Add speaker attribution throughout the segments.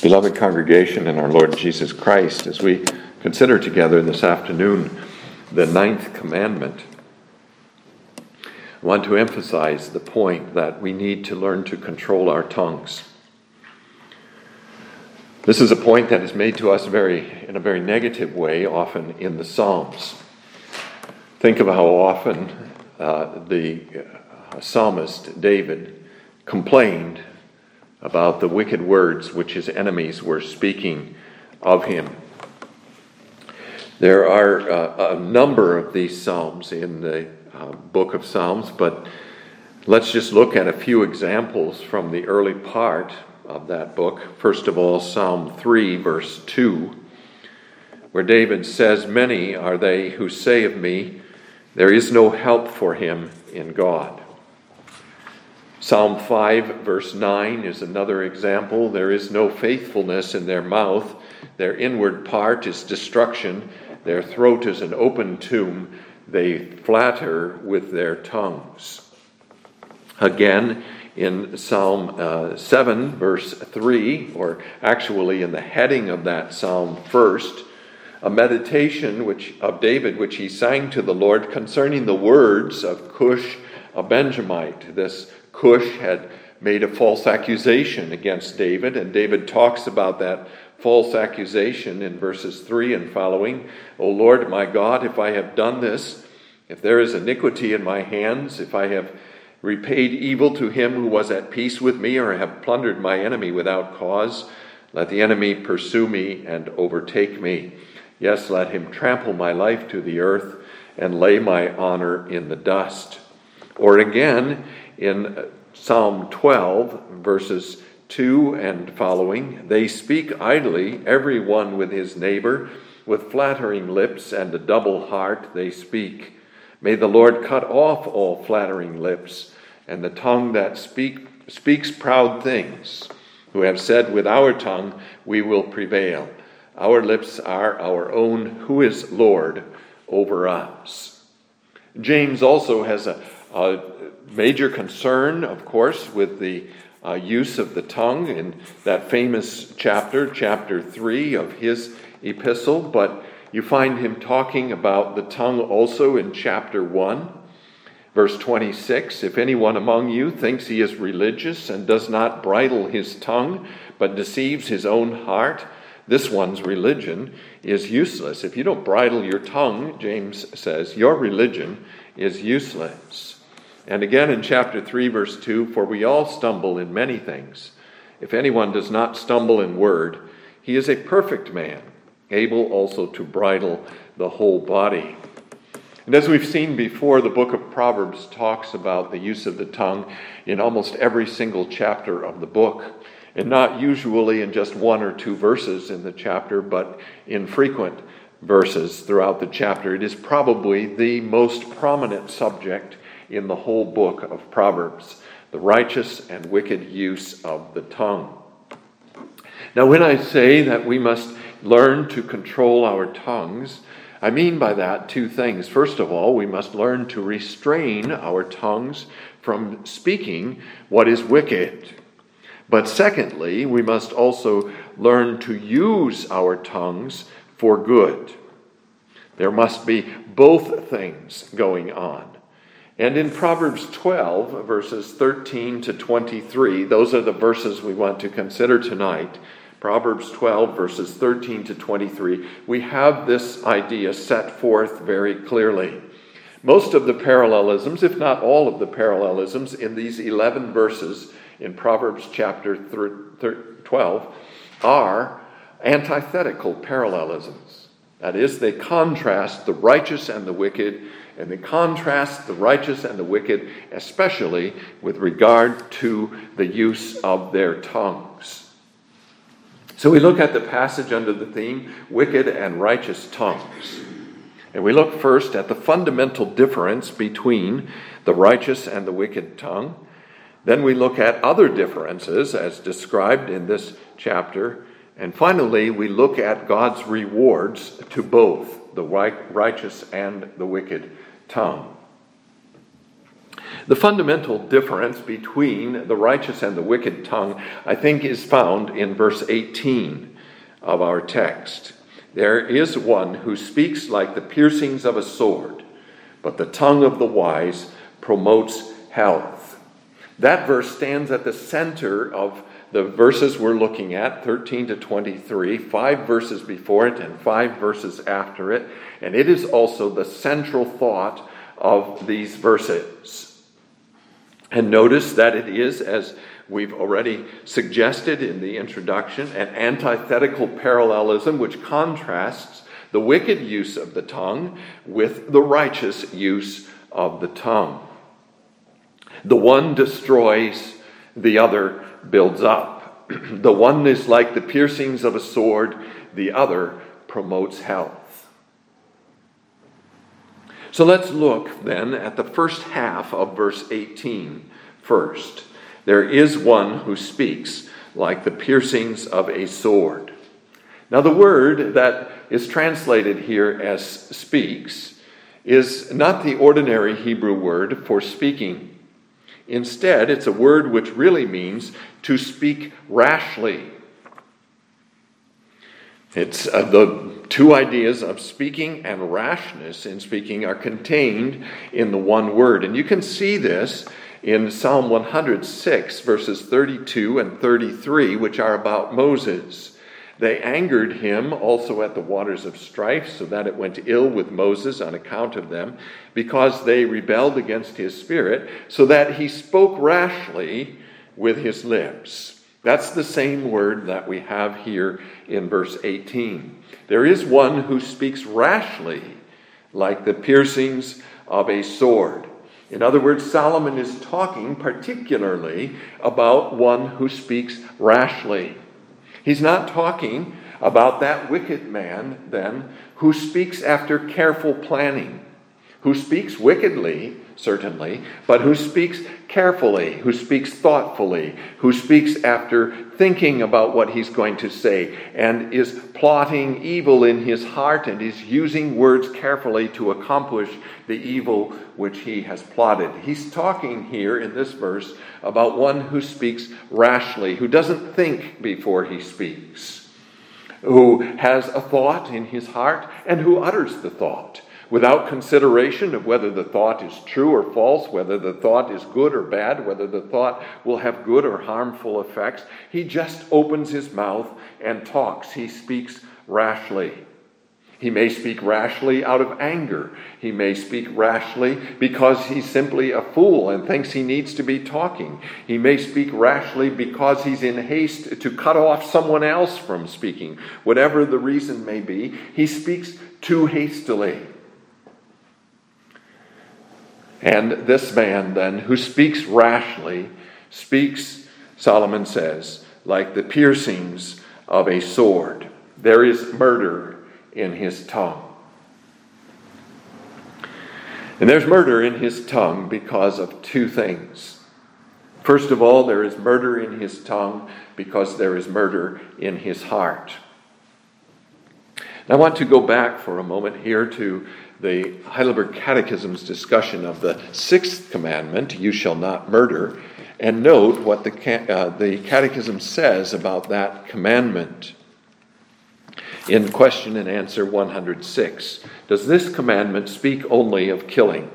Speaker 1: Beloved congregation in our Lord Jesus Christ, as we consider together this afternoon the ninth commandment, I want to emphasize the point that we need to learn to control our tongues. This is a point that is made to us very in a very negative way, often in the Psalms. Think of how often uh, the uh, psalmist David complained about the wicked words which his enemies were speaking of him. There are uh, a number of these Psalms in the uh, book of Psalms, but let's just look at a few examples from the early part of that book. First of all, Psalm 3, verse 2, where David says, Many are they who say of me, There is no help for him in God. Psalm 5, verse 9 is another example. There is no faithfulness in their mouth. Their inward part is destruction. Their throat is an open tomb. They flatter with their tongues. Again, in Psalm uh, 7, verse 3, or actually in the heading of that psalm first, a meditation which, of David, which he sang to the Lord concerning the words of Cush, a Benjamite, this Cush had made a false accusation against David, and David talks about that false accusation in verses 3 and following. O Lord my God, if I have done this, if there is iniquity in my hands, if I have repaid evil to him who was at peace with me, or have plundered my enemy without cause, let the enemy pursue me and overtake me. Yes, let him trample my life to the earth and lay my honor in the dust. Or again, in Psalm 12, verses 2 and following. They speak idly, every one with his neighbor, with flattering lips and a double heart they speak. May the Lord cut off all flattering lips and the tongue that speak, speaks proud things, who have said, With our tongue we will prevail. Our lips are our own. Who is Lord over us? James also has a, a major concern, of course, with the uh, use of the tongue in that famous chapter, chapter 3 of his epistle, but you find him talking about the tongue also in chapter 1. Verse 26 If anyone among you thinks he is religious and does not bridle his tongue, but deceives his own heart, this one's religion is useless. If you don't bridle your tongue, James says, your religion is useless. And again in chapter 3, verse 2 For we all stumble in many things. If anyone does not stumble in word, he is a perfect man, able also to bridle the whole body. And as we've seen before, the book of Proverbs talks about the use of the tongue in almost every single chapter of the book. And not usually in just one or two verses in the chapter, but in frequent verses throughout the chapter. It is probably the most prominent subject in the whole book of Proverbs the righteous and wicked use of the tongue. Now, when I say that we must learn to control our tongues, I mean by that two things. First of all, we must learn to restrain our tongues from speaking what is wicked. But secondly, we must also learn to use our tongues for good. There must be both things going on. And in Proverbs 12, verses 13 to 23, those are the verses we want to consider tonight. Proverbs 12, verses 13 to 23, we have this idea set forth very clearly. Most of the parallelisms, if not all of the parallelisms, in these 11 verses in Proverbs chapter 12 are antithetical parallelisms. That is, they contrast the righteous and the wicked and they contrast the righteous and the wicked, especially with regard to the use of their tongues. So we look at the passage under the theme wicked and righteous tongues. And we look first at the fundamental difference between the righteous and the wicked tongue. Then we look at other differences as described in this chapter. And finally, we look at God's rewards to both the righteous and the wicked tongue. The fundamental difference between the righteous and the wicked tongue, I think, is found in verse 18 of our text. There is one who speaks like the piercings of a sword, but the tongue of the wise promotes health. That verse stands at the center of the verses we're looking at, 13 to 23, five verses before it and five verses after it, and it is also the central thought of these verses. And notice that it is, as we've already suggested in the introduction, an antithetical parallelism which contrasts the wicked use of the tongue with the righteous use of the tongue. The one destroys, the other builds up. the one is like the piercings of a sword, the other promotes health. So let's look then at the first half of verse 18 first. There is one who speaks like the piercings of a sword. Now, the word that is translated here as speaks is not the ordinary Hebrew word for speaking. Instead, it's a word which really means to speak rashly. It's uh, the two ideas of speaking and rashness in speaking are contained in the one word. And you can see this in Psalm 106, verses 32 and 33, which are about Moses. They angered him also at the waters of strife, so that it went ill with Moses on account of them, because they rebelled against his spirit, so that he spoke rashly with his lips. That's the same word that we have here in verse 18. There is one who speaks rashly, like the piercings of a sword. In other words, Solomon is talking particularly about one who speaks rashly. He's not talking about that wicked man, then, who speaks after careful planning, who speaks wickedly, certainly, but who speaks carefully, who speaks thoughtfully, who speaks after thinking about what he's going to say, and is plotting evil in his heart and is using words carefully to accomplish the evil which he has plotted. He's talking here in this verse about one who speaks rashly, who doesn't think before he speaks, who has a thought in his heart and who utters the thought without consideration of whether the thought is true or false, whether the thought is good or bad, whether the thought will have good or harmful effects. He just opens his mouth and talks. He speaks rashly. He may speak rashly out of anger. He may speak rashly because he's simply a fool and thinks he needs to be talking. He may speak rashly because he's in haste to cut off someone else from speaking. Whatever the reason may be, he speaks too hastily. And this man, then, who speaks rashly, speaks, Solomon says, like the piercings of a sword. There is murder in his tongue. And there's murder in his tongue because of two things. First of all, there is murder in his tongue because there is murder in his heart. I want to go back for a moment here to the Heidelberg Catechism's discussion of the sixth commandment, you shall not murder, and note what the, uh, the Catechism says about that commandment. In question and answer 106, does this commandment speak only of killing?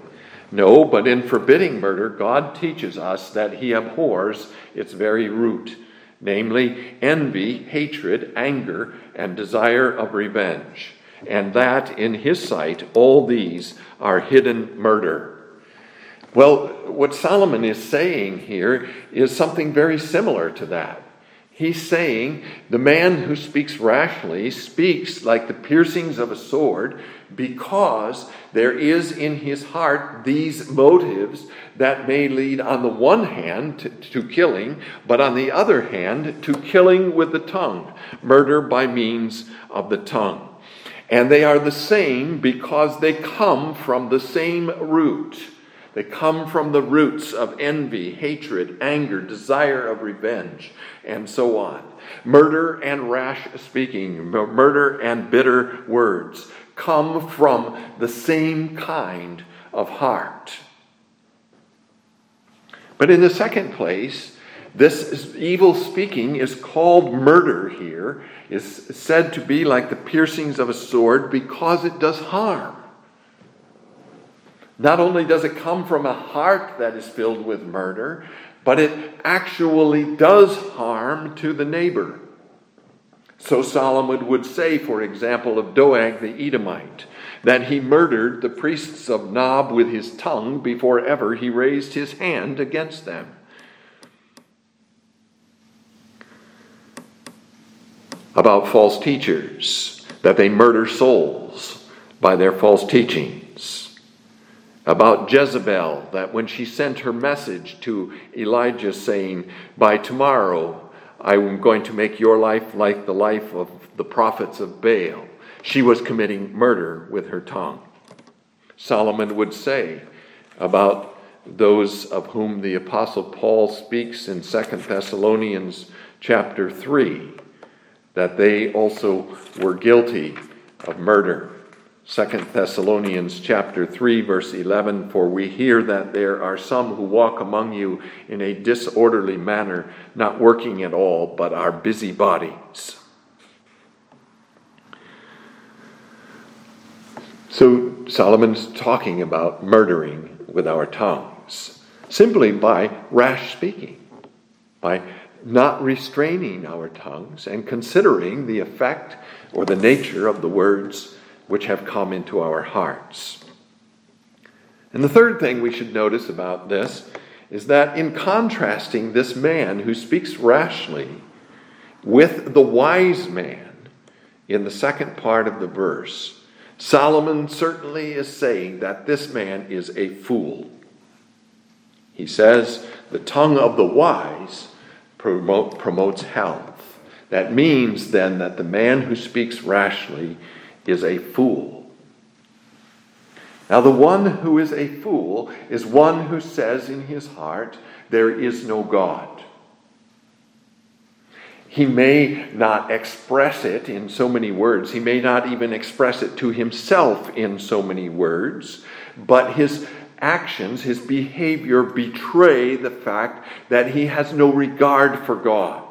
Speaker 1: No, but in forbidding murder, God teaches us that he abhors its very root, namely envy, hatred, anger, and desire of revenge and that in his sight all these are hidden murder. Well, what Solomon is saying here is something very similar to that. He's saying the man who speaks rashly speaks like the piercings of a sword because there is in his heart these motives that may lead, on the one hand, to, to, killing, but on the other hand, to killing with the tongue, murder by means of the tongue. And they are the same because they come from the same root. They come from the roots of envy, hatred, anger, desire of revenge, and so on. Murder and rash speaking, murder and bitter words come from the same kind of heart. But in the second place, this evil speaking is called murder here, is said to be like the piercings of a sword because it does harm. Not only does it come from a heart that is filled with murder, but it actually does harm to the neighbor. So Solomon would say, for example, of Doeg the Edomite, that he murdered the priests of Nob with his tongue before ever he raised his hand against them. About false teachers, that they murder souls by their false teachings. About Jezebel, that when she sent her message to Elijah saying, By tomorrow I'm going to make your life like the life of the prophets of Baal, she was committing murder with her tongue. Solomon would say about those of whom the apostle Paul speaks in 2 Thessalonians chapter 3 that they also were guilty of murder. 2 Thessalonians chapter 3 verse 11 for we hear that there are some who walk among you in a disorderly manner not working at all but are busybodies So Solomon's talking about murdering with our tongues simply by rash speaking, by not restraining our tongues and considering the effect or the nature of the words which have come into our hearts. And the third thing we should notice about this is that in contrasting this man who speaks rashly with the wise man in the second part of the verse, Solomon certainly is saying that this man is a fool. He says, the tongue of the wise promote, promotes health. That means then that the man who speaks rashly is a fool. Now, the one who is a fool is one who says in his heart, There is no God. He may not express it in so many words. He may not even express it to himself in so many words, but his actions, his behavior betray the fact that he has no regard for God.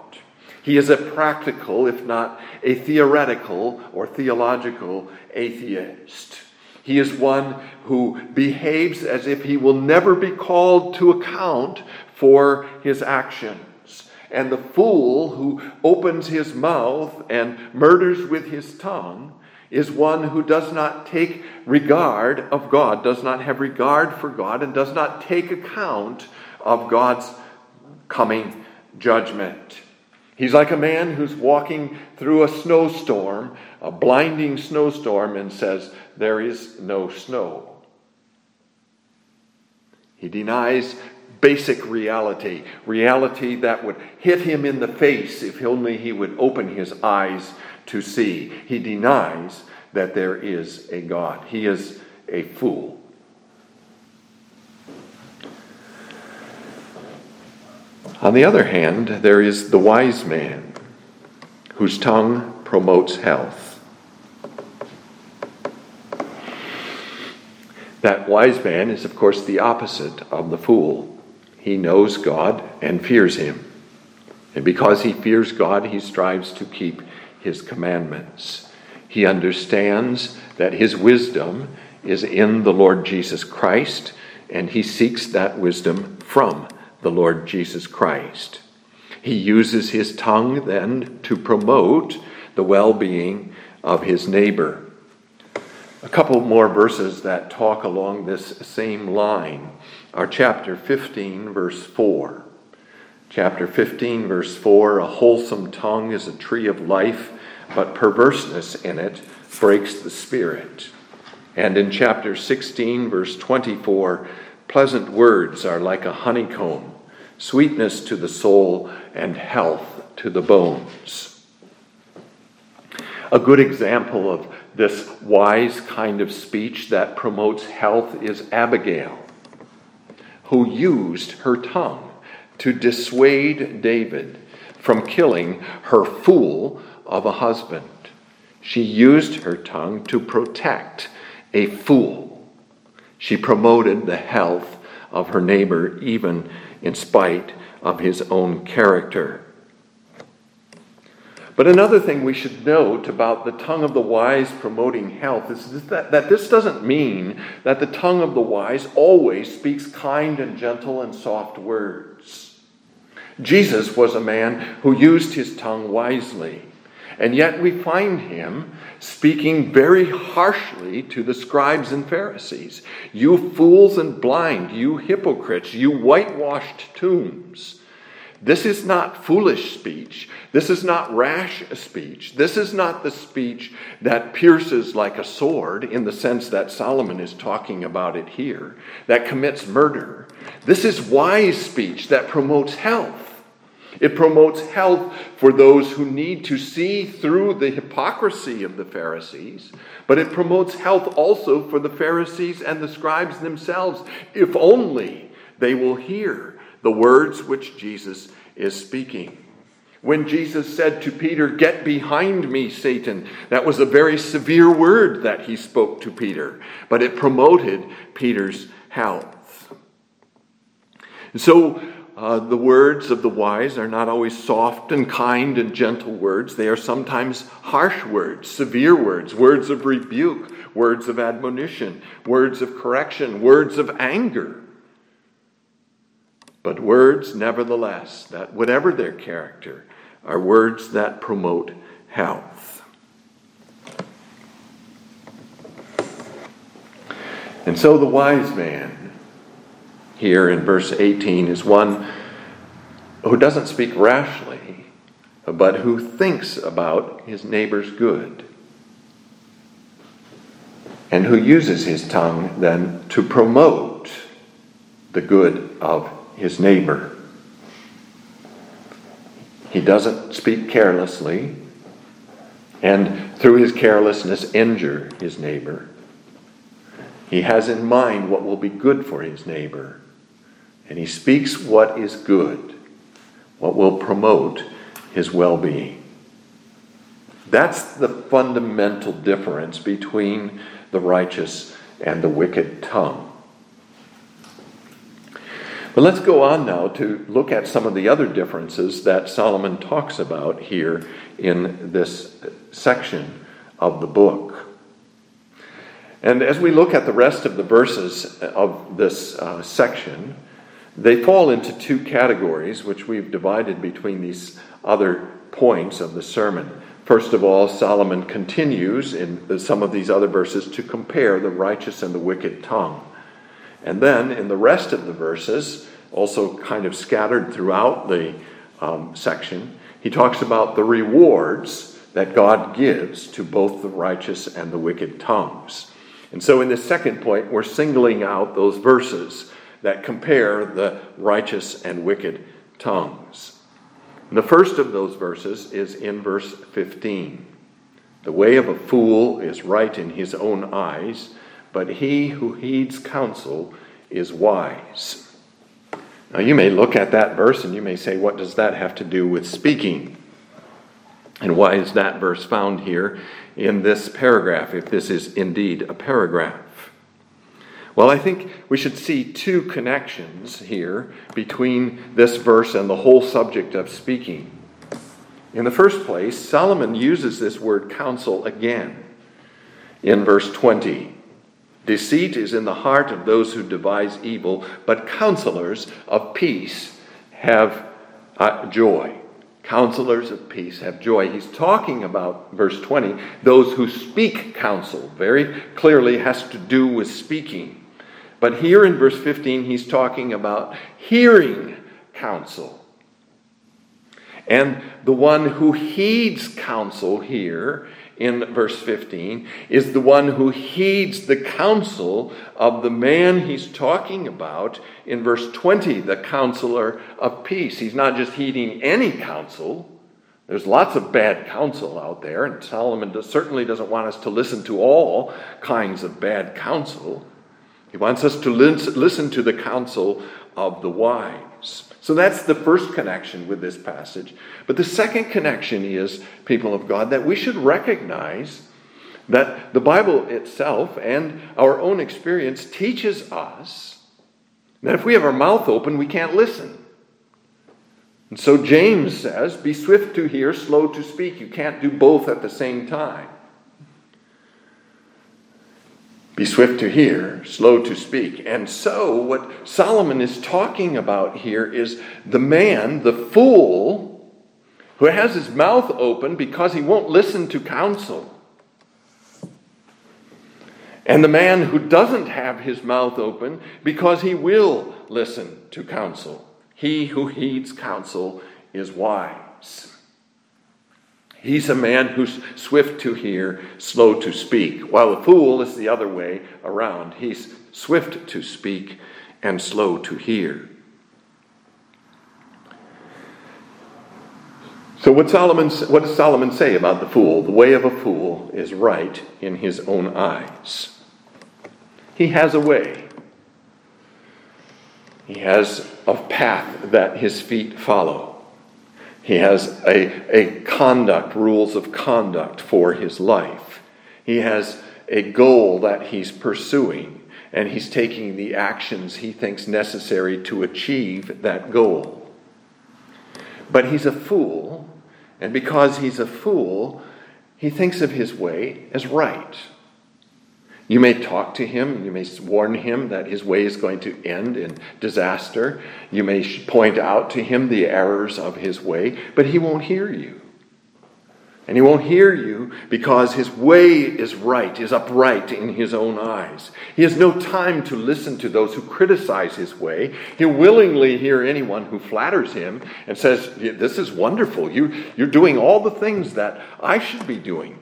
Speaker 1: He is a practical, if not a theoretical or theological atheist. He is one who behaves as if he will never be called to account for his actions. And the fool who opens his mouth and murders with his tongue is one who does not take regard of God, does not have regard for God, and does not take account of God's coming judgment. He's like a man who's walking through a snowstorm, a blinding snowstorm, and says, There is no snow. He denies basic reality, reality that would hit him in the face if only he would open his eyes to see. He denies that there is a God. He is a fool. On the other hand, there is the wise man whose tongue promotes health. That wise man is, of course, the opposite of the fool. He knows God and fears Him. And because he fears God, he strives to keep His commandments. He understands that His wisdom is in the Lord Jesus Christ, and he seeks that wisdom from the Lord Jesus Christ. He uses his tongue then to promote the well being of his neighbor. A couple more verses that talk along this same line are chapter 15, verse 4. Chapter 15, verse 4 A wholesome tongue is a tree of life, but perverseness in it breaks the spirit. And in chapter 16, verse 24, pleasant words are like a honeycomb, sweetness to the soul and health to the bones. A good example of this wise kind of speech that promotes health is Abigail who used her tongue to dissuade David from killing her fool of a husband. She used her tongue to protect a fool. She promoted the health of her neighbor even in spite of his own character. But another thing we should note about the tongue of the wise promoting health is that, that this doesn't mean that the tongue of the wise always speaks kind and gentle and soft words. Jesus was a man who used his tongue wisely, and yet we find him speaking very harshly to the scribes and Pharisees. You fools and blind, you hypocrites, you whitewashed tombs. This is not foolish speech. This is not rash speech. This is not the speech that pierces like a sword in the sense that Solomon is talking about it here, that commits murder. This is wise speech that promotes health. It promotes health for those who need to see through the hypocrisy of the Pharisees, but it promotes health also for the Pharisees and the scribes themselves, if only they will hear the words which Jesus is speaking. When Jesus said to Peter, Get behind me, Satan, that was a very severe word that he spoke to Peter, but it promoted Peter's health. And so, uh, the words of the wise are not always soft and kind and gentle words. They are sometimes harsh words, severe words, words of rebuke, words of admonition, words of correction, words of anger. But words, nevertheless, that whatever their character, are words that promote health. And so the wise man here in verse 18 is one who doesn't speak rashly, but who thinks about his neighbor's good. And who uses his tongue then to promote the good of his neighbor. He doesn't speak carelessly and through his carelessness injure his neighbor. He has in mind what will be good for his neighbor, and he speaks what is good, what will promote his well being. That's the fundamental difference between the righteous and the wicked tongue. But let's go on now to look at some of the other differences that Solomon talks about here in this section of the book. And as we look at the rest of the verses of this uh, section, they fall into two categories, which we've divided between these other points of the sermon. First of all, Solomon continues in some of these other verses to compare the righteous and the wicked tongue. And then in the rest of the verses, also kind of scattered throughout the um, section, he talks about the rewards that God gives to both the righteous and the wicked tongues. And so in this second point, we're singling out those verses that compare the righteous and wicked tongues. And the first of those verses is in verse 15. The way of a fool is right in his own eyes, but he who heeds counsel is wise. Now, you may look at that verse and you may say, what does that have to do with speaking? And why is that verse found here in this paragraph, if this is indeed a paragraph? Well, I think we should see two connections here between this verse and the whole subject of speaking. In the first place, Solomon uses this word counsel again in verse 20. Deceit is in the heart of those who devise evil, but counselors of peace have uh, joy. Counselors of peace have joy. He's talking about, verse 20, those who speak counsel. Very clearly has to do with speaking. But here in verse 15, he's talking about hearing counsel. And the one who heeds counsel here in verse 15 is the one who heeds the counsel of the man he's talking about in verse 20, the counselor of peace. He's not just heeding any counsel. There's lots of bad counsel out there, and Solomon certainly doesn't want us to listen to all kinds of bad counsel. He wants us to listen to the counsel of the wise. So that's the first connection with this passage. But the second connection is, people of God, that we should recognize that the Bible itself and our own experience teaches us that if we have our mouth open, we can't listen. And so James says, Be swift to hear, slow to speak. You can't do both at the same time. Be swift to hear, slow to speak. And so, what Solomon is talking about here is the man, the fool, who has his mouth open because he won't listen to counsel. And the man who doesn't have his mouth open because he will listen to counsel. He who heeds counsel is wise. He's a man who's swift to hear, slow to speak, while the fool is the other way around. He's swift to speak and slow to hear. So, what, Solomon, what does Solomon say about the fool? The way of a fool is right in his own eyes. He has a way, he has a path that his feet follow. He has a, a conduct, rules of conduct for his life. He has a goal that he's pursuing, and he's taking the actions he thinks necessary to achieve that goal. But he's a fool, and because he's a fool, he thinks of his way as right. You may talk to him, you may warn him that his way is going to end in disaster. You may point out to him the errors of his way, but he won't hear you. And he won't hear you because his way is right, is upright in his own eyes. He has no time to listen to those who criticize his way. He'll willingly hear anyone who flatters him and says, This is wonderful. You, you're doing all the things that I should be doing.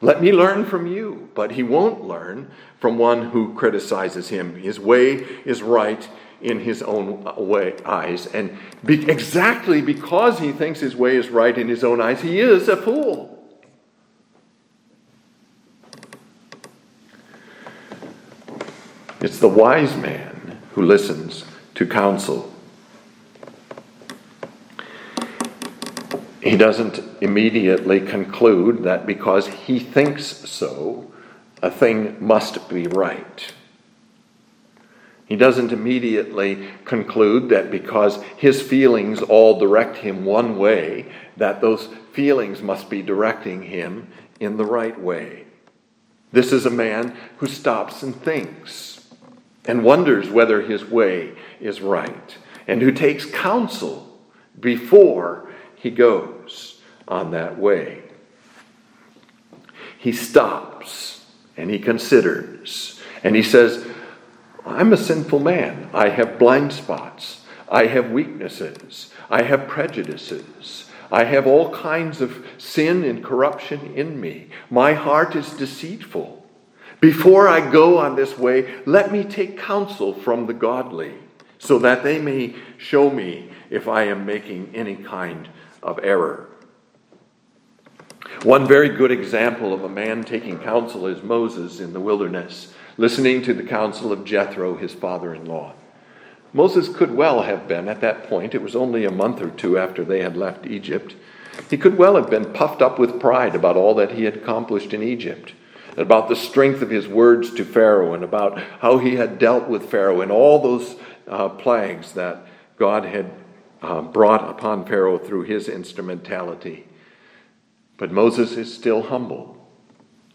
Speaker 1: Let me learn from you. But he won't learn from one who criticizes him. His way is right in his own way, eyes. And be, exactly because he thinks his way is right in his own eyes, he is a fool. It's the wise man who listens to counsel He doesn't immediately conclude that because he thinks so, a thing must be right. He doesn't immediately conclude that because his feelings all direct him one way, that those feelings must be directing him in the right way. This is a man who stops and thinks and wonders whether his way is right, and who takes counsel before he goes on that way. He stops and he considers and he says, I'm a sinful man. I have blind spots. I have weaknesses. I have prejudices. I have all kinds of sin and corruption in me. My heart is deceitful. Before I go on this way, let me take counsel from the godly so that they may show me if I am making any kind of error. One very good example of a man taking counsel is Moses in the wilderness, listening to the counsel of Jethro, his father in law. Moses could well have been, at that point, it was only a month or two after they had left Egypt, he could well have been puffed up with pride about all that he had accomplished in Egypt, about the strength of his words to Pharaoh, and about how he had dealt with Pharaoh and all those uh, plagues that God had uh, brought upon Pharaoh through his instrumentality. But Moses is still humble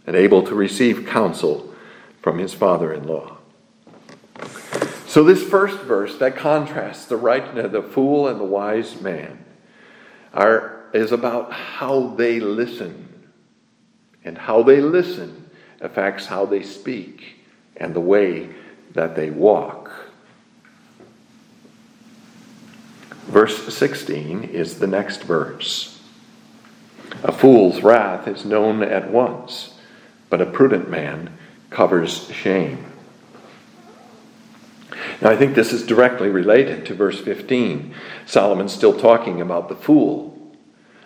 Speaker 1: and able to receive counsel from his father in law. So, this first verse that contrasts the right, the fool and the wise man are, is about how they listen. And how they listen affects how they speak and the way that they walk. Verse 16 is the next verse. A fool's wrath is known at once, but a prudent man covers shame. Now, I think this is directly related to verse 15. Solomon's still talking about the fool.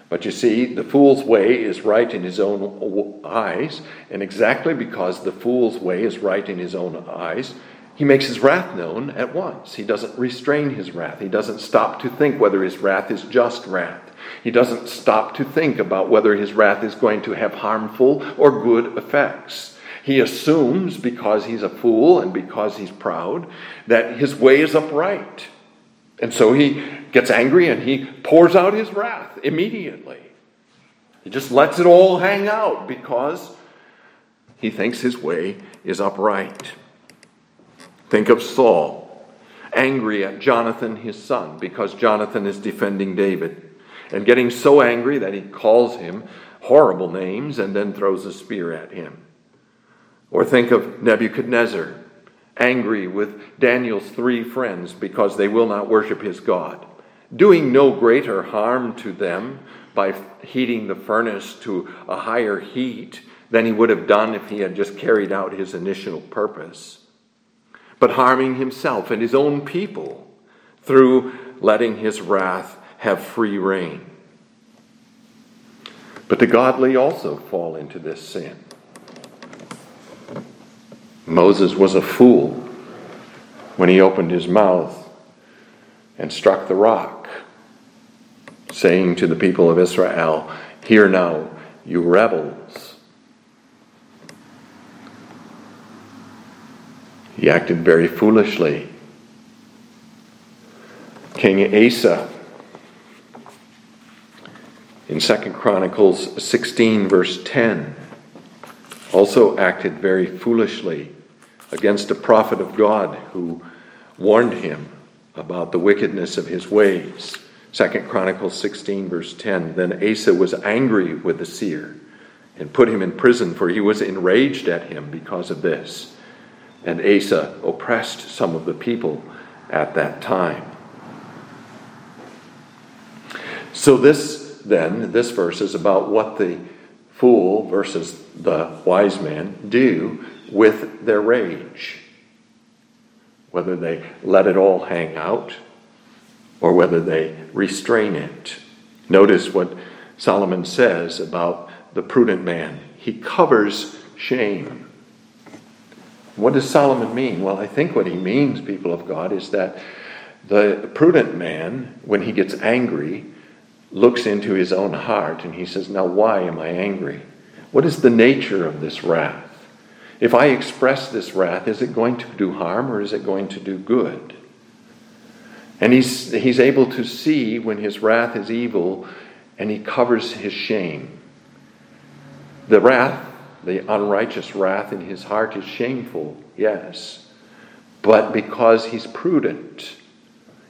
Speaker 1: But you see, the fool's way is right in his own eyes, and exactly because the fool's way is right in his own eyes, he makes his wrath known at once. He doesn't restrain his wrath. He doesn't stop to think whether his wrath is just wrath. He doesn't stop to think about whether his wrath is going to have harmful or good effects. He assumes, because he's a fool and because he's proud, that his way is upright. And so he gets angry and he pours out his wrath immediately. He just lets it all hang out because he thinks his way is upright. Think of Saul, angry at Jonathan, his son, because Jonathan is defending David, and getting so angry that he calls him horrible names and then throws a spear at him. Or think of Nebuchadnezzar, angry with Daniel's three friends because they will not worship his God, doing no greater harm to them by heating the furnace to a higher heat than he would have done if he had just carried out his initial purpose, but harming himself and his own people through letting his wrath have free rein. But the godly also fall into this sin. Moses was a fool when he opened his mouth and struck the rock, saying to the people of Israel, Hear now, you rebels. He acted very foolishly. King Asa in 2 Chronicles 16, verse 10, also acted very foolishly against a prophet of God who warned him about the wickedness of his ways. 2 Chronicles 16, verse 10 Then Asa was angry with the seer and put him in prison, for he was enraged at him because of this. And Asa oppressed some of the people at that time. So, this then, this verse is about what the fool versus the wise man do with their rage. Whether they let it all hang out or whether they restrain it. Notice what Solomon says about the prudent man he covers shame. What does Solomon mean? Well, I think what he means, people of God, is that the prudent man, when he gets angry, looks into his own heart and he says, Now, why am I angry? What is the nature of this wrath? If I express this wrath, is it going to do harm or is it going to do good? And he's, he's able to see when his wrath is evil and he covers his shame. The wrath, the unrighteous wrath in his heart is shameful, yes. But because he's prudent,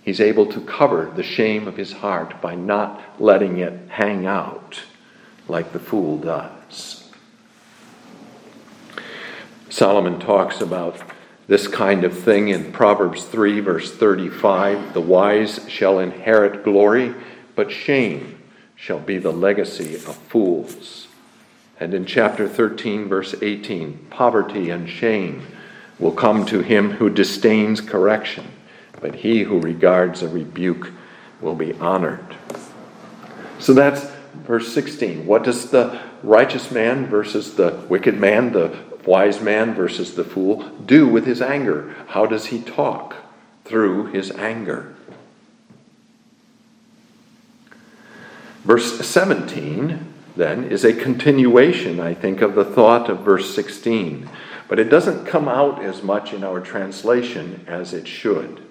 Speaker 1: he's able to cover the shame of his heart by not letting it hang out like the fool does. Solomon talks about this kind of thing in Proverbs 3, verse 35 The wise shall inherit glory, but shame shall be the legacy of fools. And in chapter 13, verse 18 Poverty and shame will come to him who disdains correction, but he who regards a rebuke will be honored. So that's verse 16. What does the righteous man versus the wicked man, the wise man versus the fool do with his anger? How does he talk through his anger? Verse 17, then, is a continuation, I think, of the thought of verse 16, but it doesn't come out as much in our translation as it should.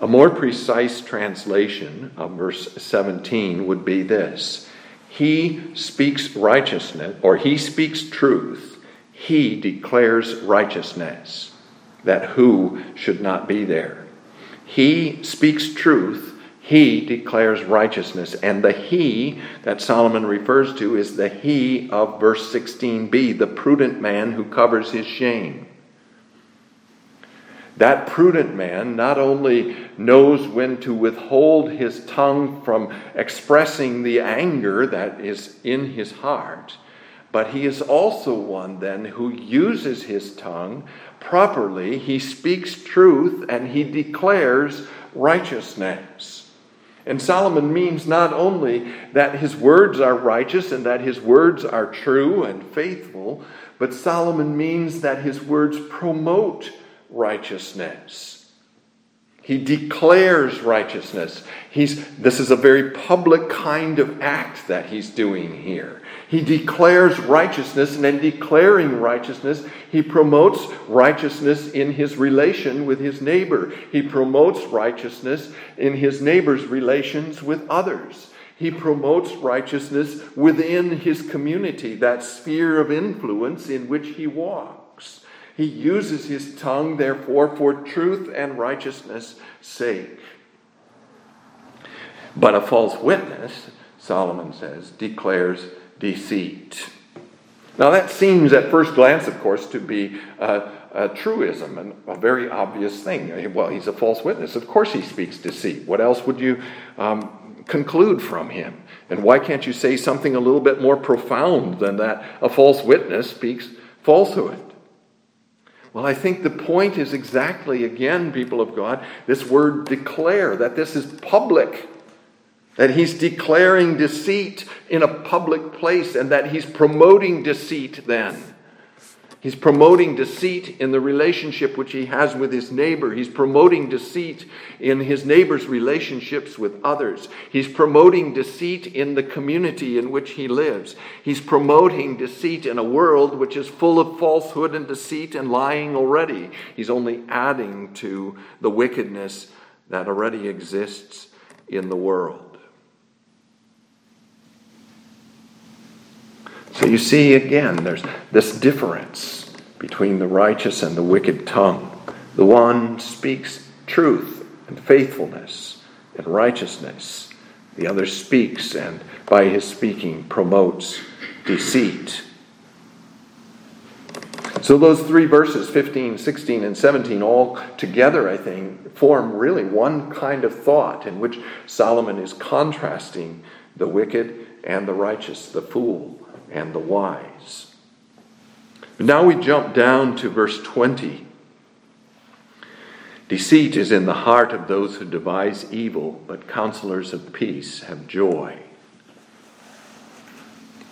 Speaker 1: A more precise translation of verse 17 would be this He speaks righteousness, or He speaks truth he declares righteousness, that who should not be there. He speaks truth, he declares righteousness. And the he that Solomon refers to is the he of verse 16b, the prudent man who covers his shame. That prudent man not only knows when to withhold his tongue from expressing the anger that is in his heart, but he is also one then who uses his tongue properly. He speaks truth and he declares righteousness. And Solomon means not only that his words are righteous and that his words are true and faithful, but Solomon means that his words promote righteousness. He declares righteousness. He's, this is a very public kind of act that he's doing here. He declares righteousness, and in declaring righteousness, he promotes righteousness in his relation with his neighbor. He promotes righteousness in his neighbor's relations with others. He promotes righteousness within his community, that sphere of influence in which he walks. He uses his tongue, therefore, for truth and righteousness' sake. But a false witness, Solomon says, declares deceit. Now, that seems at first glance, of course, to be a, a, truism and a very obvious thing. Well, he's a false witness. Of course, he speaks deceit. What else would you um, conclude from him? And why can't you say something a little bit more profound than that a false witness speaks falsehood? Well, I think the point is exactly, again, people of God, this word declare, that this is public, that he's declaring deceit in a public place, and that he's promoting deceit then. He's promoting deceit in the relationship which he has with his neighbor. He's promoting deceit in his neighbor's relationships with others. He's promoting deceit in the community in which he lives. He's promoting deceit in a world which is full of falsehood and deceit and lying already. He's only adding to the wickedness that already exists in the world. So you see again, there's this difference between the righteous and the wicked tongue. The one speaks truth and faithfulness and righteousness. The other speaks and by his speaking promotes deceit. So, those three verses, 15, 16, and 17, all together, I think, form really one kind of thought in which Solomon is contrasting the wicked and the righteous, the fool and the wise. Now we jump down to verse 20. Deceit is in the heart of those who devise evil, but counselors of peace have joy.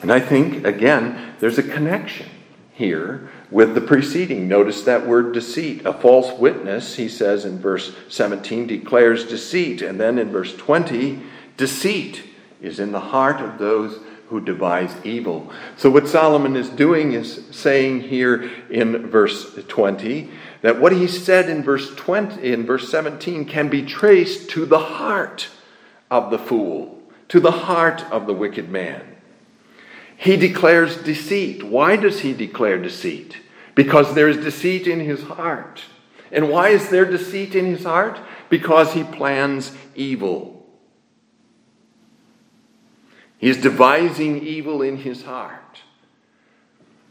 Speaker 1: And I think, again, there's a connection here with the preceding. Notice that word deceit. A false witness, he says in verse 17, declares deceit. And then in verse 20, deceit is in the heart of those who devise evil. So, what Solomon is doing is saying here in verse 20 that what he said in verse 20 in verse 17 can be traced to the heart of the fool, to the heart of the wicked man. He declares deceit. Why does he declare deceit? Because there is deceit in his heart. And why is there deceit in his heart? Because he plans evil. He is devising evil in his heart.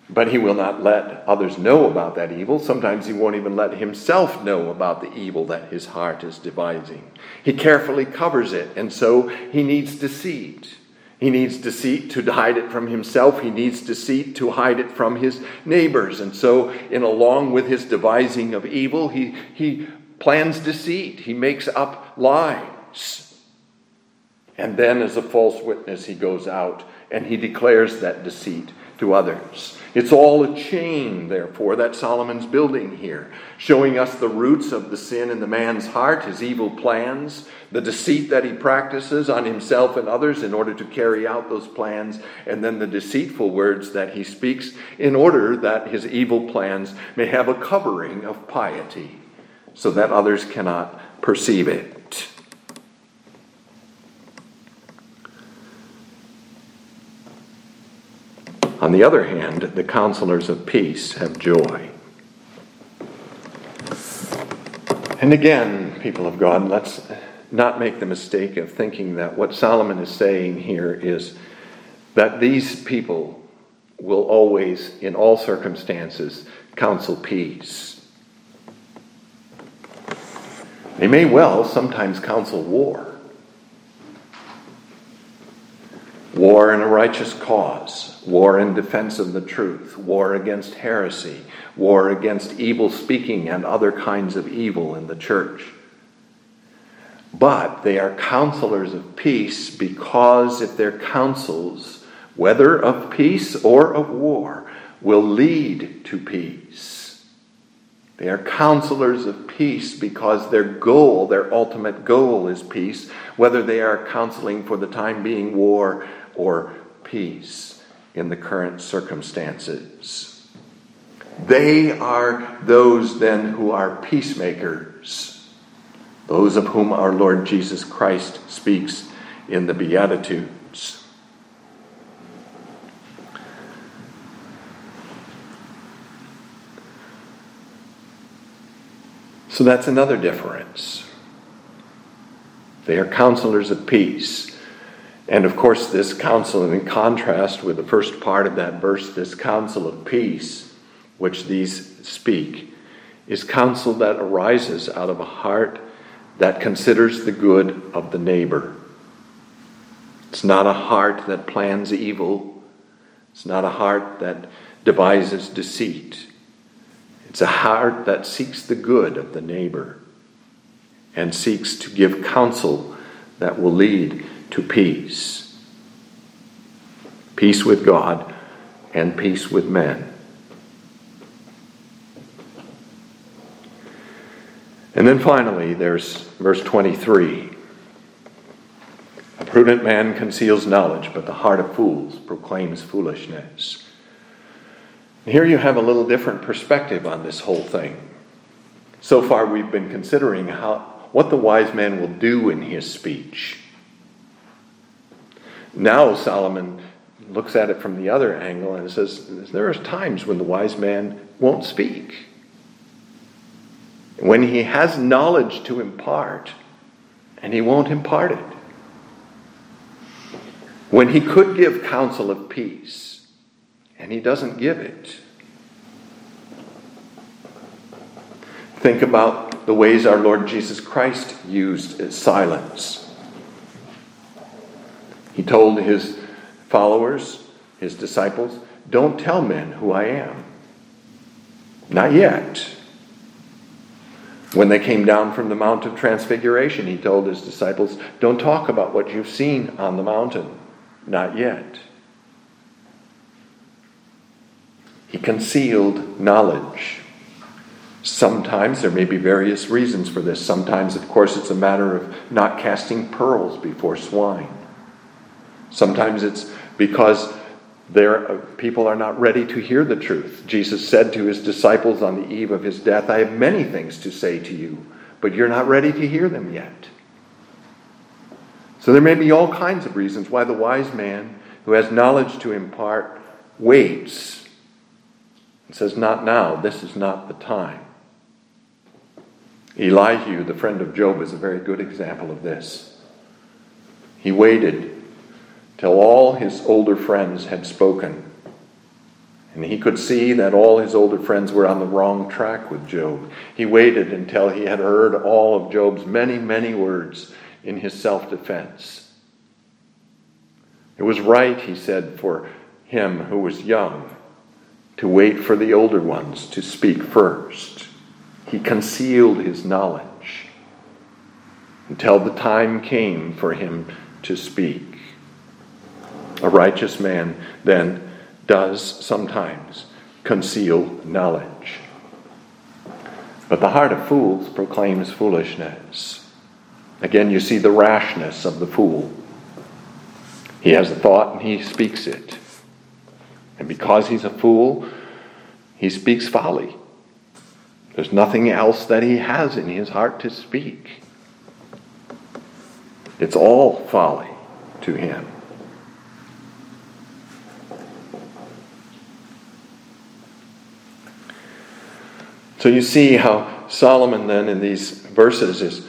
Speaker 1: But he will not let others know about that evil. Sometimes he won't even let himself know about the evil that his heart is devising. He carefully covers it, and so he needs deceit. He needs deceit to hide it from himself. He needs deceit to hide it from his neighbors. And so, in along with his devising of evil, he, he plans deceit. He makes up lies. And then, as a false witness, he goes out and he declares that deceit to others. It's all a chain, therefore, that Solomon's building here, showing us the roots of the sin in the man's heart, his evil plans, the deceit that he practices on himself and others in order to carry out those plans, and then the deceitful words that he speaks in order that his evil plans may have a covering of piety so that others cannot perceive it. On the other hand, the counselors of peace have joy. And again, people of God, let's not make the mistake of thinking that what Solomon is saying here is that these people will always, in all circumstances, counsel peace. They may well sometimes counsel war. War in a righteous cause, war in defense of the truth, war against heresy, war against evil speaking and other kinds of evil in the church. But they are counselors of peace because if their counsels, whether of peace or of war, will lead to peace, They are counselors of peace because their goal, their ultimate goal, is peace, whether they are counseling for the time being war or peace in the current circumstances. They are those then who are peacemakers, those of whom our Lord Jesus Christ speaks in the Beatitudes. So that's another difference. They are counselors of peace. And of course, this counsel, in contrast with the first part of that verse, this counsel of peace, which these speak, is counsel that arises out of a heart that considers the good of the neighbor. It's not a heart that plans evil. It's not a heart that devises deceit. It's a heart that seeks the good of the neighbor and seeks to give counsel that will lead to peace. Peace with God and peace with men. And then finally, there's verse 23. A prudent man conceals knowledge, but the heart of fools proclaims foolishness. Here you have a little different perspective on this whole thing. So far, we've been considering how, what the wise man will do in his speech. Now, Solomon looks at it from the other angle and says, There are times when the wise man won't speak. When he has knowledge to impart, and he won't impart it when he could give counsel of peace, and he doesn't give it. Think about the ways our Lord Jesus Christ used silence. He told his followers, his disciples, don't tell men who I am. Not yet. When they came down from the Mount of Transfiguration, he told his disciples, Don't talk about what you've seen on the mountain. Not yet. He concealed knowledge. Sometimes there may be various reasons for this. Sometimes, of course, it's a matter of not casting pearls before swine. Sometimes it's because there, people are not ready to hear the truth. Jesus said to his disciples on the eve of his death, I have many things to say to you, but you're not ready to hear them yet. So there may be all kinds of reasons why the wise man who has knowledge to impart waits and says, Not now, this is not the time. Elihu, the friend of Job, is a very good example of this. He waited till all his older friends had spoken. And he could see that all his older friends were on the wrong track with Job. He waited until he had heard all of Job's many, many words in his self defense. It was right, he said, for him who was young to wait for the older ones to speak first. He concealed his knowledge until the time came for him to speak. A righteous man then does sometimes conceal knowledge. But the heart of fools proclaims foolishness. Again, you see the rashness of the fool. He has a thought and he speaks it. And because he's a fool, he speaks folly. There's nothing else that he has in his heart to speak. It's all folly to him. So you see how Solomon then in these verses is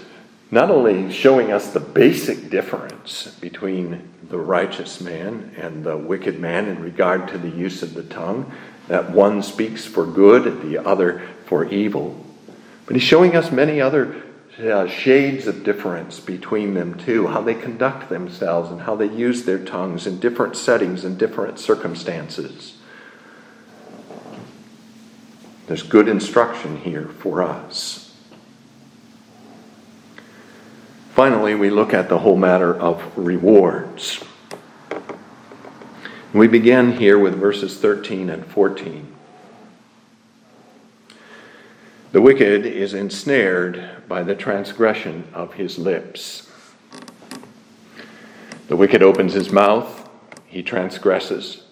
Speaker 1: not only showing us the basic difference between the righteous man and the wicked man in regard to the use of the tongue, that one speaks for good and the other for evil, but he's showing us many other uh, shades of difference between them too, how they conduct themselves and how they use their tongues in different settings and different circumstances. There's good instruction here for us. Finally, we look at the whole matter of rewards. We begin here with verses 13 and 14. The wicked is ensnared by the transgression of his lips. The wicked opens his mouth, he transgresses.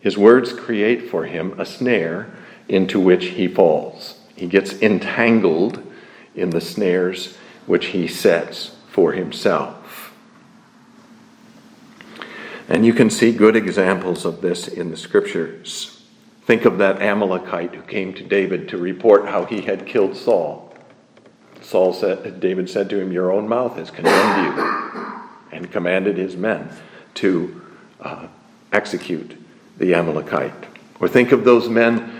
Speaker 1: His words create for him a snare into which he falls. He gets entangled in the snares which he sets for himself. And you can see good examples of this in the scriptures. Think of that Amalekite who came to David to report how he had killed Saul. Saul said, David said to him, Your own mouth has condemned you, and commanded his men to uh, execute the Amalekite. Or think of those men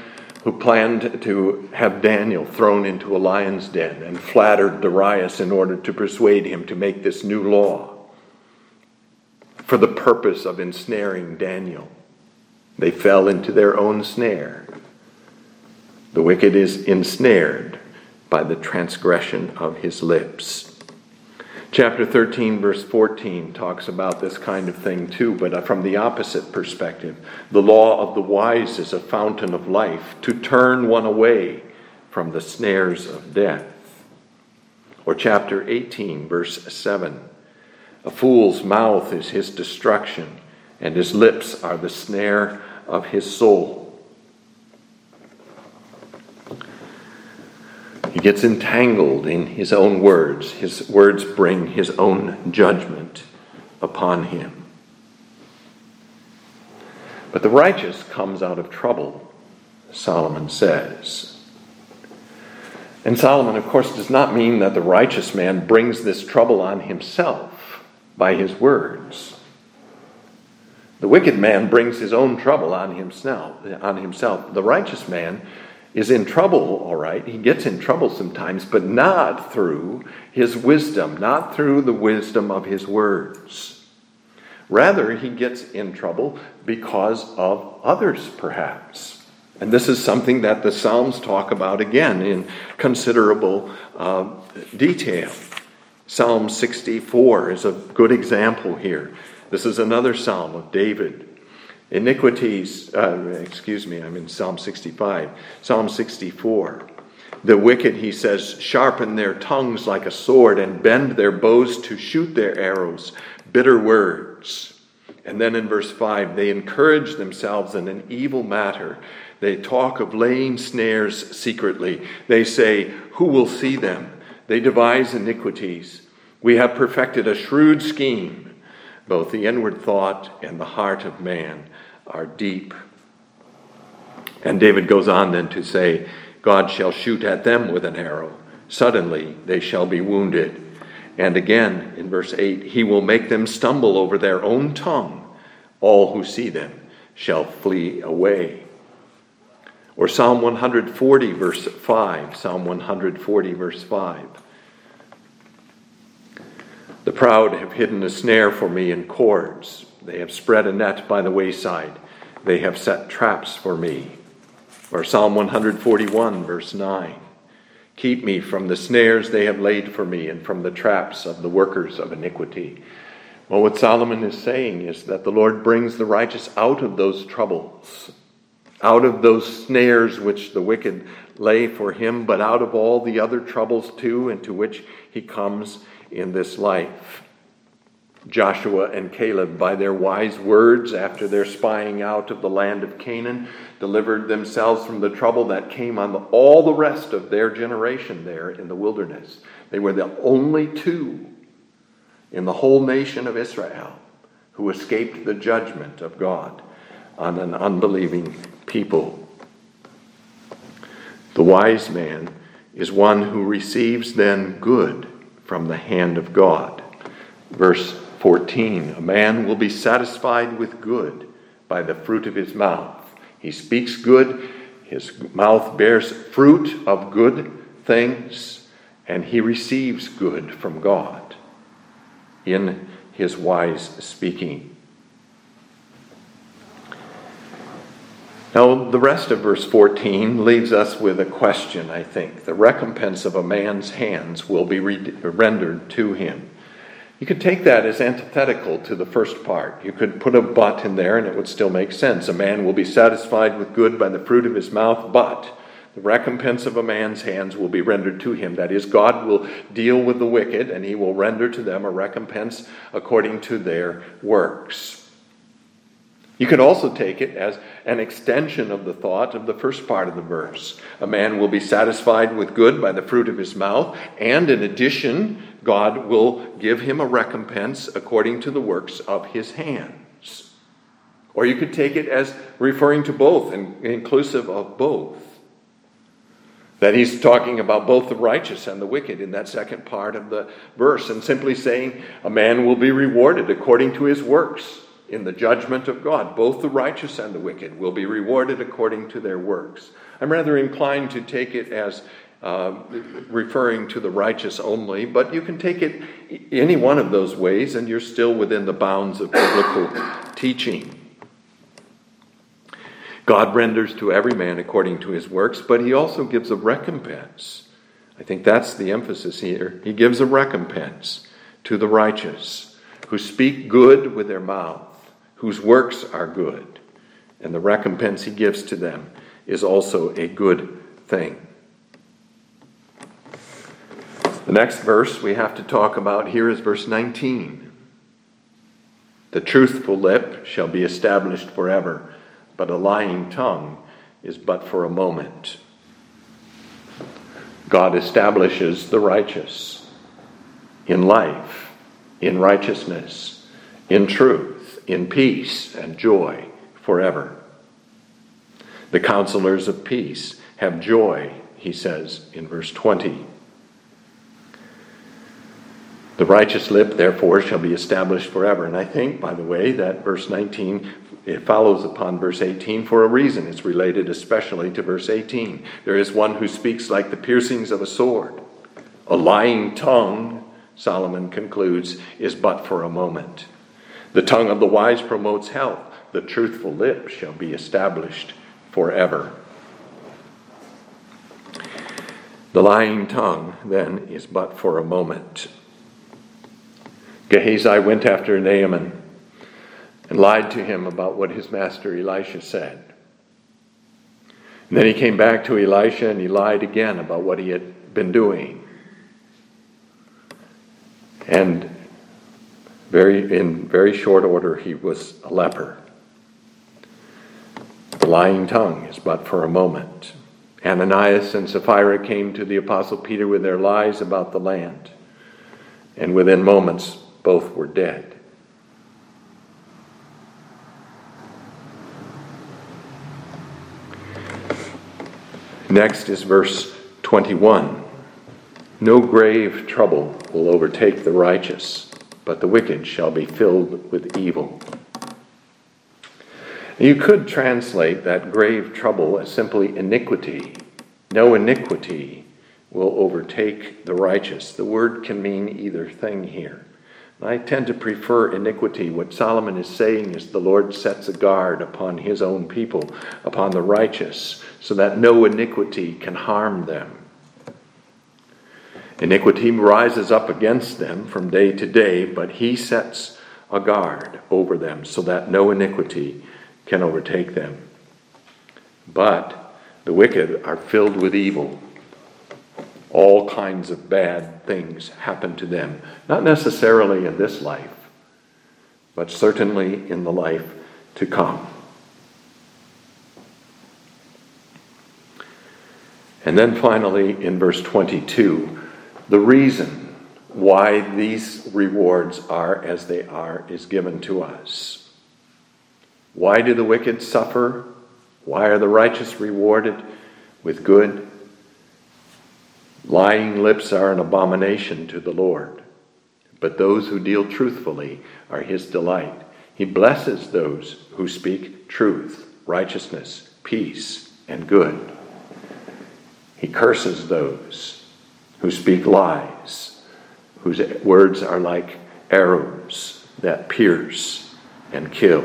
Speaker 1: who planned to have Daniel thrown into a lion's den and flattered Darius in order to persuade him to make this new law for the purpose of ensnaring Daniel. They fell into their own snare. The wicked is ensnared by the transgression of his lips. Chapter 13, verse 14, talks about this kind of thing too, but uh, from the opposite perspective. The law of the wise is a fountain of life to turn one away from the snares of death. Or chapter 18, verse 7 A fool's mouth is his destruction, and his lips are the snare of his soul. He gets entangled in his own words. His words bring his own judgment upon him. But the righteous comes out of trouble, Solomon says. And Solomon, of course, does not mean that the righteous man brings this trouble on himself by his words. The wicked man brings his own trouble on himself. On himself. The righteous man is in trouble, all right. He gets in trouble sometimes, but not through his wisdom, not through the wisdom of his words. Rather, he gets in trouble because of others, perhaps. And this is something that the Psalms talk about again in considerable uh, detail. Psalm 64 is a good example here. This is another psalm of David. Iniquities, uh, excuse me, I'm in Psalm 65. Psalm 64. The wicked, he says, sharpen their tongues like a sword and bend their bows to shoot their arrows. Bitter words. And then in verse 5, they encourage themselves in an evil matter. They talk of laying snares secretly. They say, Who will see them? They devise iniquities. We have perfected a shrewd scheme. Both the inward thought and the heart of man are deep. And David goes on then to say, God shall shoot at them with an arrow. Suddenly they shall be wounded. And again in verse 8, He will make them stumble over their own tongue. All who see them shall flee away. Or Psalm 140, verse 5. Psalm 140, verse 5. The proud have hidden a snare for me in cords. They have spread a net by the wayside. They have set traps for me. Or Psalm 141, verse 9. Keep me from the snares they have laid for me and from the traps of the workers of iniquity. Well, what Solomon is saying is that the Lord brings the righteous out of those troubles, out of those snares which the wicked lay for him, but out of all the other troubles too, into which he comes in this life. Joshua and Caleb, by their wise words after their spying out of the land of Canaan, delivered themselves from the trouble that came on the, all the rest of their generation there in the wilderness. They were the only two in the whole nation of Israel who escaped the judgment of God on an unbelieving people. The wise man is one who receives then good from the hand of God. Verse 14 A man will be satisfied with good by the fruit of his mouth. He speaks good, his mouth bears fruit of good things, and he receives good from God in his wise speaking. Now, the rest of verse 14 leaves us with a question, I think. The recompense of a man's hands will be re- rendered to him. You could take that as antithetical to the first part. You could put a but in there and it would still make sense. A man will be satisfied with good by the fruit of his mouth, but The recompense of a man's hands will be rendered to him. That is, God will deal with the wicked and he will render to them a recompense according to their works. You could also take it as an extension of the thought of the first part of the verse. A man will be satisfied with good by the fruit of his mouth, and in addition, God will give him a recompense according to the works of his hands. Or you could take it as referring to both and inclusive of both. That he's talking about both the righteous and the wicked in that second part of the verse, and simply saying a man will be rewarded according to his works in the judgment of God. Both the righteous and the wicked will be rewarded according to their works. I'm rather inclined to take it as uh, referring to the righteous only, but you can take it any one of those ways, and you're still within the bounds of biblical teaching. God renders to every man according to his works, but he also gives a recompense. I think that's the emphasis here. He gives a recompense to the righteous who speak good with their mouth, whose works are good. And the recompense he gives to them is also a good thing. The next verse we have to talk about here is verse 19. The truthful lip shall be established forever but a lying tongue is but for a moment. God establishes the righteous in life, in righteousness, in truth, in peace and joy forever. The counselors of peace have joy, he says in verse 20. The righteous lip, therefore, shall be established forever. And I think, by the way, that verse 19 it follows upon verse 18 for a reason. It's related especially to verse 18. There is one who speaks like the piercings of a sword. A lying tongue, Solomon concludes, is but for a moment. The tongue of the wise promotes health. The truthful lip shall be established forever. The lying tongue, then, is but for a moment. Gehazi went after Naaman and lied to him about what his master Elisha said. And then he came back to Elisha and he lied again about what he had been doing. And very, in very short order, he was a leper. The lying tongue is but for a moment. Ananias and Sapphira came to the Apostle Peter with their lies about the land, and within moments, both were dead. Next is verse 21. No grave trouble will overtake the righteous, but the wicked shall be filled with evil. You could translate that grave trouble as simply iniquity. No iniquity will overtake the righteous. The word can mean either thing here. I tend to prefer iniquity. What Solomon is saying is the Lord sets a guard upon his own people, upon the righteous, so that no iniquity can harm them. Iniquity rises up against them from day to day, but he sets a guard over them so that no iniquity can overtake them. But the wicked are filled with evil all kinds of bad things happen to them. Not necessarily in this life, but certainly in the life to come. And then finally, in verse 22, the reason why these rewards are as they are is given to us. Why do the wicked suffer? Why are the righteous rewarded with good? Lying lips are an abomination to the Lord, but those who deal truthfully are his delight. He blesses those who speak truth, righteousness, peace, and good. He curses those who speak lies, whose words are like arrows that pierce and kill.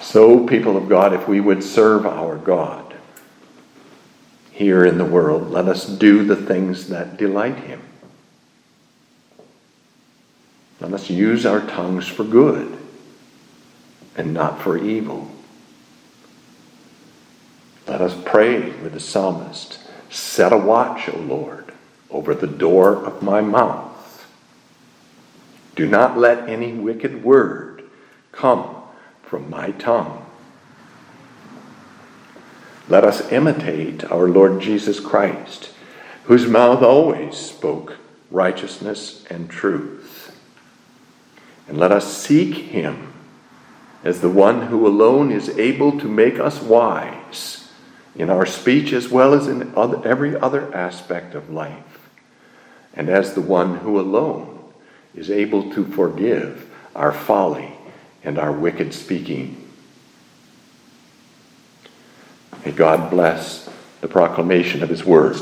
Speaker 1: So, people of God, if we would serve our God, here in the world. Let us do the things that delight Him. Let us use our tongues for good and not for evil. Let us pray with the psalmist Set a watch, O Lord, over the door of my mouth. Do not let any wicked word come from my tongue. Let us imitate our Lord Jesus Christ, whose mouth always spoke righteousness and truth. And let us seek him as the one who alone is able to make us wise in our speech as well as in other, every other aspect of life, and as the one who alone is able to forgive our folly and our wicked speaking. May God bless the proclamation of His word.